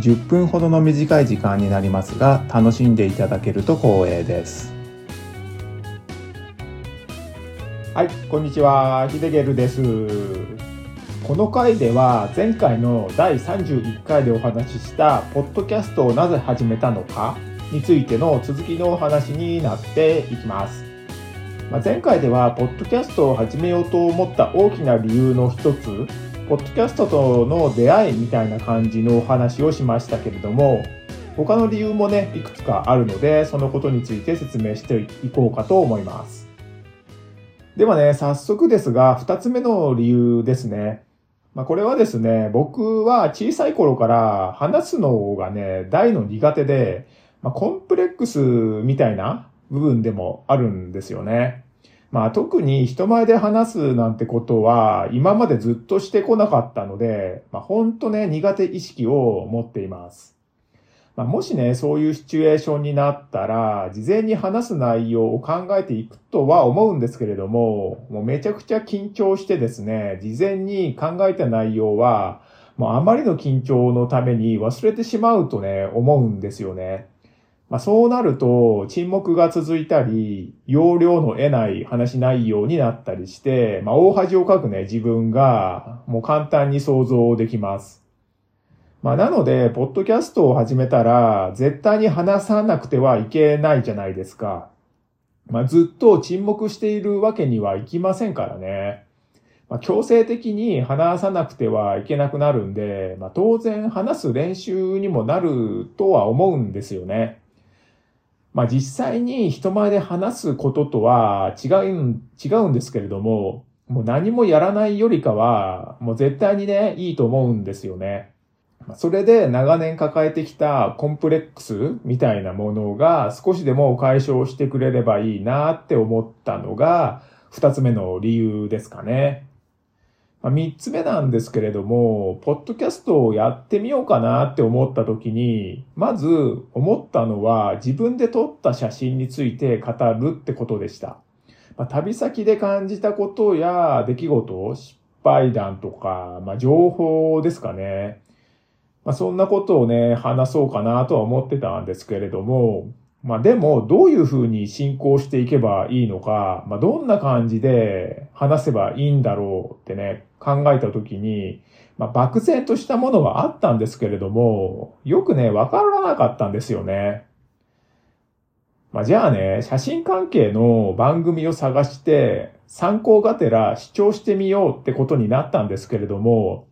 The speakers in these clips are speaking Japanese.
10分ほどの短い時間になりますが楽しんでいただけると光栄です。はいこんにちはヒデゲルです。この回では前回の第31回でお話ししたポッドキャストをなぜ始めたのかについての続きのお話になっていきます。まあ、前回では、ポッドキャストを始めようと思った大きな理由の一つ、ポッドキャストとの出会いみたいな感じのお話をしましたけれども、他の理由もね、いくつかあるので、そのことについて説明していこうかと思います。ではね、早速ですが、二つ目の理由ですね。まあ、これはですね、僕は小さい頃から話すのがね、大の苦手で、まあ、コンプレックスみたいな部分でもあるんですよね。まあ特に人前で話すなんてことは今までずっとしてこなかったので、まあ本当ね苦手意識を持っています。まあ、もしね、そういうシチュエーションになったら、事前に話す内容を考えていくとは思うんですけれども、もうめちゃくちゃ緊張してですね、事前に考えた内容は、もうあまりの緊張のために忘れてしまうとね、思うんですよね。まあ、そうなると沈黙が続いたり、容量の得ない話内容になったりして、まあ、大恥をかくね、自分がもう簡単に想像できます。まあ、なので、ポッドキャストを始めたら、絶対に話さなくてはいけないじゃないですか。まあ、ずっと沈黙しているわけにはいきませんからね。まあ、強制的に話さなくてはいけなくなるんで、まあ、当然話す練習にもなるとは思うんですよね。まあ実際に人前で話すこととは違う、違うんですけれども、もう何もやらないよりかは、もう絶対にね、いいと思うんですよね。それで長年抱えてきたコンプレックスみたいなものが少しでも解消してくれればいいなって思ったのが二つ目の理由ですかね。三つ目なんですけれども、ポッドキャストをやってみようかなって思った時に、まず思ったのは自分で撮った写真について語るってことでした。まあ、旅先で感じたことや出来事、失敗談とか、まあ、情報ですかね。まあ、そんなことをね、話そうかなとは思ってたんですけれども、まあでも、どういうふうに進行していけばいいのか、まあどんな感じで話せばいいんだろうってね、考えたときに、まあ漠然としたものはあったんですけれども、よくね、わからなかったんですよね。まあじゃあね、写真関係の番組を探して、参考がてら視聴してみようってことになったんですけれども、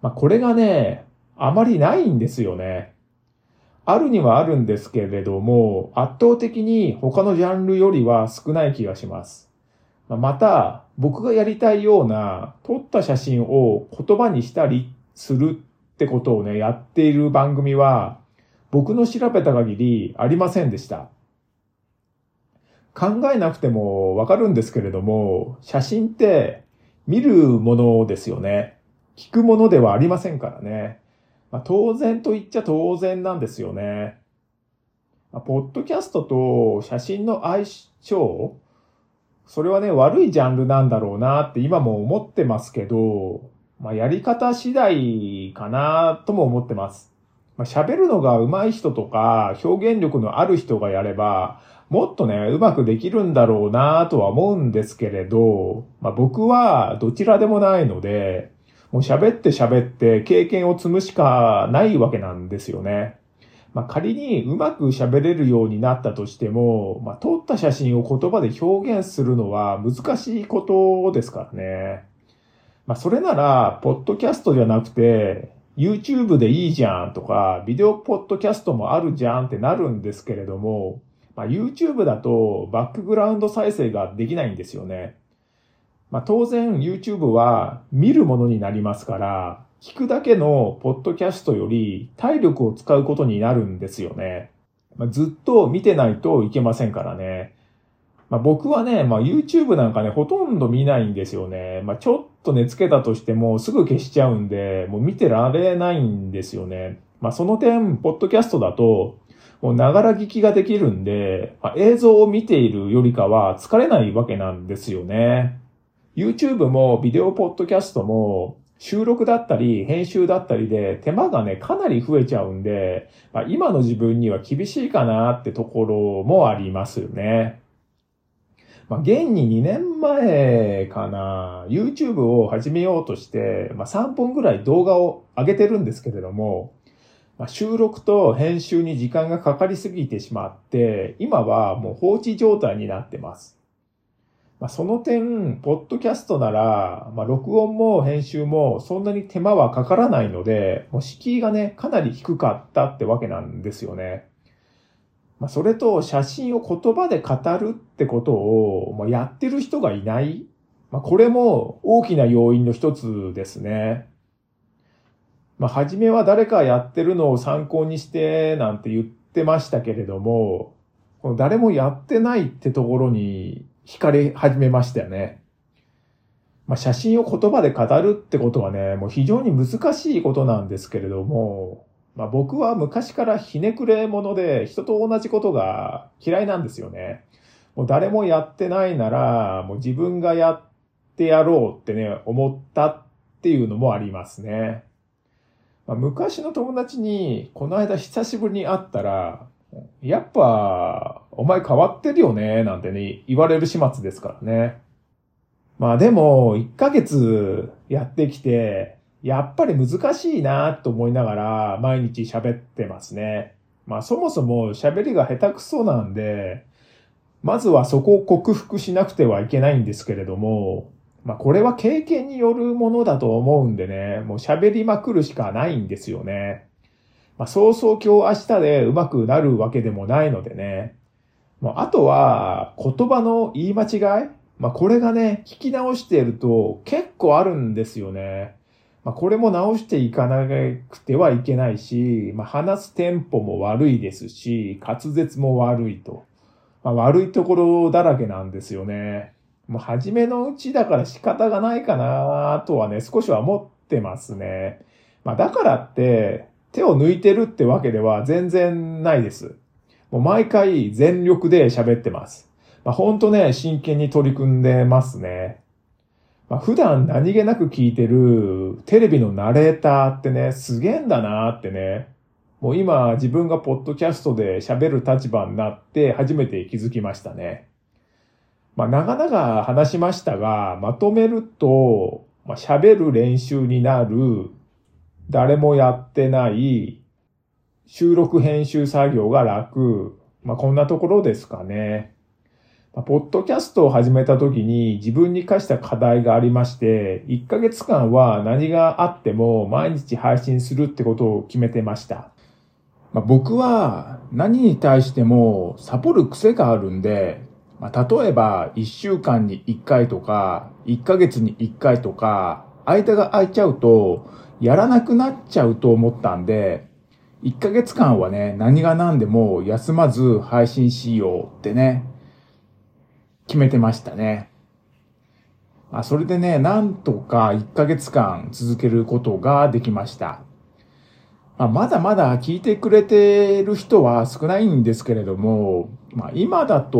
まあこれがね、あまりないんですよね。あるにはあるんですけれども、圧倒的に他のジャンルよりは少ない気がします。また、僕がやりたいような撮った写真を言葉にしたりするってことをね、やっている番組は、僕の調べた限りありませんでした。考えなくてもわかるんですけれども、写真って見るものですよね。聞くものではありませんからね。まあ、当然と言っちゃ当然なんですよね。まあ、ポッドキャストと写真の相性それはね、悪いジャンルなんだろうなって今も思ってますけど、まあ、やり方次第かなとも思ってます。まあ、喋るのが上手い人とか表現力のある人がやれば、もっとね、うまくできるんだろうなとは思うんですけれど、まあ、僕はどちらでもないので、もう喋って喋って経験を積むしかないわけなんですよね。まあ、仮にうまく喋れるようになったとしても、まあ、撮った写真を言葉で表現するのは難しいことですからね。まあ、それなら、ポッドキャストじゃなくて、YouTube でいいじゃんとか、ビデオポッドキャストもあるじゃんってなるんですけれども、まあ、YouTube だとバックグラウンド再生ができないんですよね。まあ、当然 YouTube は見るものになりますから、聞くだけのポッドキャストより体力を使うことになるんですよね。まあ、ずっと見てないといけませんからね。まあ、僕はね、まあ、YouTube なんかね、ほとんど見ないんですよね。まあ、ちょっとね、つけたとしてもすぐ消しちゃうんで、もう見てられないんですよね。まあ、その点、ポッドキャストだと、もうながら聞きができるんで、まあ、映像を見ているよりかは疲れないわけなんですよね。YouTube もビデオポッドキャストも収録だったり編集だったりで手間がね、かなり増えちゃうんで、まあ、今の自分には厳しいかなってところもありますよね。まあ、現に2年前かな、YouTube を始めようとして、まあ、3本ぐらい動画を上げてるんですけれども、まあ、収録と編集に時間がかかりすぎてしまって、今はもう放置状態になってます。まあ、その点、ポッドキャストなら、まあ、録音も編集もそんなに手間はかからないので、もう敷居がね、かなり低かったってわけなんですよね。まあ、それと写真を言葉で語るってことを、まあ、やってる人がいない。まあ、これも大きな要因の一つですね。まあ、初めは誰かやってるのを参考にしてなんて言ってましたけれども、この誰もやってないってところに惹かれ始めましたよね。まあ、写真を言葉で語るってことはね、もう非常に難しいことなんですけれども、まあ、僕は昔からひねくれ者で人と同じことが嫌いなんですよね。もう誰もやってないなら、もう自分がやってやろうってね、思ったっていうのもありますね。まあ、昔の友達に、この間久しぶりに会ったら、やっぱ、お前変わってるよね、なんてね、言われる始末ですからね。まあでも、1ヶ月やってきて、やっぱり難しいなと思いながら毎日喋ってますね。まあそもそも喋りが下手くそなんで、まずはそこを克服しなくてはいけないんですけれども、まあこれは経験によるものだと思うんでね、もう喋りまくるしかないんですよね。まあそうそう今日明日で上手くなるわけでもないのでね。もうあとは言葉の言い間違い？まあこれがね、聞き直していると結構あるんですよね。まあこれも直していかなくてはいけないし、まあ話すテンポも悪いですし、滑舌も悪いと。まあ悪いところだらけなんですよね。もう初めのうちだから仕方がないかなとはね、少しは思ってますね。まあだからって手を抜いてるってわけでは全然ないです。もう毎回全力で喋ってます。まあほんとね、真剣に取り組んでますね。まあ普段何気なく聞いてるテレビのナレーターってね、すげえんだなーってね。もう今自分がポッドキャストで喋る立場になって初めて気づきましたね。まあ、長々話しましたが、まとめると、まあ、喋る練習になる、誰もやってない、収録編集作業が楽、まあ、こんなところですかね。まあ、ポッドキャストを始めた時に自分に課した課題がありまして、1ヶ月間は何があっても毎日配信するってことを決めてました。まあ、僕は何に対してもサボる癖があるんで、まあ、例えば、1週間に1回とか、1ヶ月に1回とか、間が空いちゃうと、やらなくなっちゃうと思ったんで、1ヶ月間はね、何が何でも休まず配信しようってね、決めてましたね。まあ、それでね、なんとか1ヶ月間続けることができました。まあ、まだまだ聞いてくれてる人は少ないんですけれども、まあ、今だと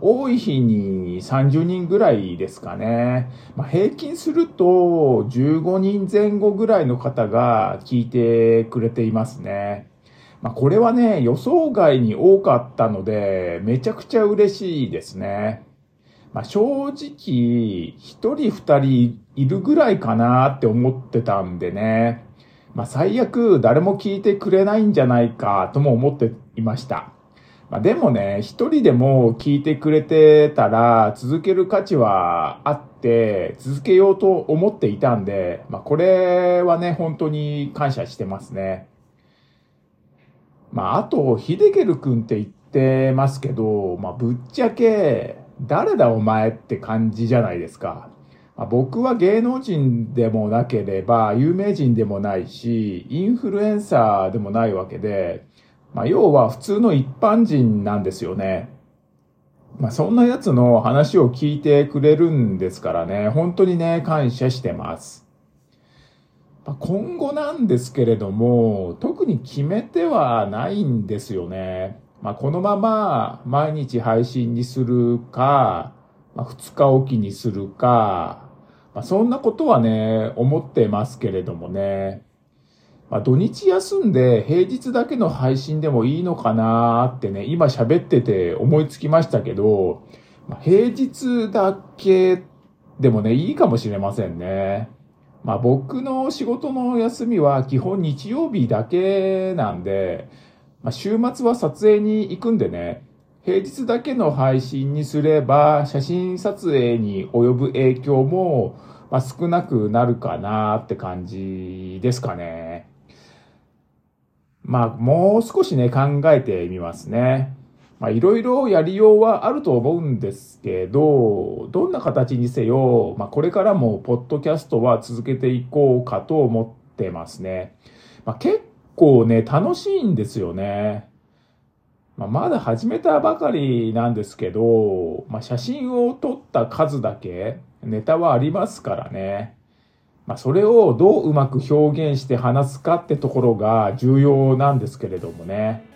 多い日に30人ぐらいですかね。まあ、平均すると15人前後ぐらいの方が聞いてくれていますね。まあ、これはね、予想外に多かったので、めちゃくちゃ嬉しいですね。まあ、正直、一人二人いるぐらいかなって思ってたんでね。まあ、最悪誰も聞いてくれないんじゃないかとも思っていました。まあ、でもね、一人でも聞いてくれてたら続ける価値はあって続けようと思っていたんで、まあ、これはね、本当に感謝してますね。まあ、あと、ヒデゲル君って言ってますけど、まあ、ぶっちゃけ、誰だお前って感じじゃないですか。まあ、僕は芸能人でもなければ有名人でもないし、インフルエンサーでもないわけで、まあ、要は普通の一般人なんですよね。まあ、そんなやつの話を聞いてくれるんですからね、本当にね、感謝してます。まあ、今後なんですけれども、特に決めてはないんですよね。まあ、このまま毎日配信にするか、まあ、2日おきにするか、まあ、そんなことはね、思ってますけれどもね。まあ、土日休んで平日だけの配信でもいいのかなってね、今喋ってて思いつきましたけど、まあ、平日だけでもね、いいかもしれませんね。まあ僕の仕事の休みは基本日曜日だけなんで、まあ、週末は撮影に行くんでね、平日だけの配信にすれば写真撮影に及ぶ影響も、まあ、少なくなるかなって感じですかね。まあ、もう少しね、考えてみますね。まあ、いろいろやりようはあると思うんですけど、どんな形にせよ、まあ、これからもポッドキャストは続けていこうかと思ってますね。まあ、結構ね、楽しいんですよね。まあ、まだ始めたばかりなんですけど、まあ、写真を撮った数だけネタはありますからね。まあ、それをどううまく表現して話すかってところが重要なんですけれどもね。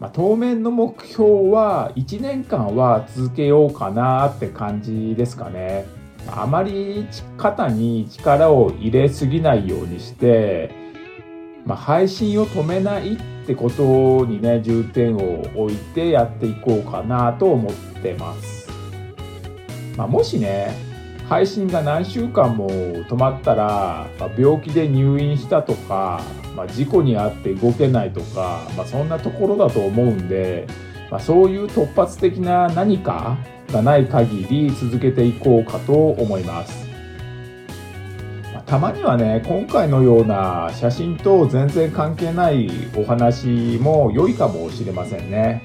まあ、当面の目標は1年間は続けようかなって感じですかね。あまり肩に力を入れすぎないようにして、まあ、配信を止めないってことにね、重点を置いてやっていこうかなと思ってます。まあ、もしね、配信が何週間も止まったら、まあ、病気で入院したとか、まあ、事故に遭って動けないとか、まあ、そんなところだと思うんで、まあ、そういう突発的な何かがない限り続けていこうかと思います。たまにはね、今回のような写真と全然関係ないお話も良いかもしれませんね。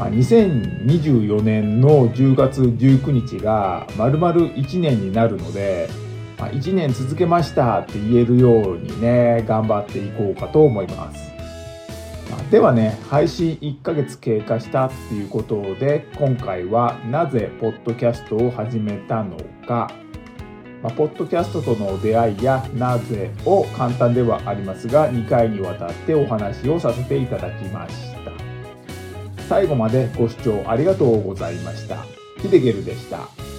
まあ、2024年の10月19日が丸々1年になるので、まあ、1年続けましたって言えるようにね頑張っていこうかと思います、まあ、ではね配信1ヶ月経過したっていうことで今回はなぜポッドキャストを始めたのかまあ、ポッドキャストとの出会いやなぜを簡単ではありますが2回にわたってお話をさせていただきました。最後までご視聴ありがとうございました。ヒデゲルでした。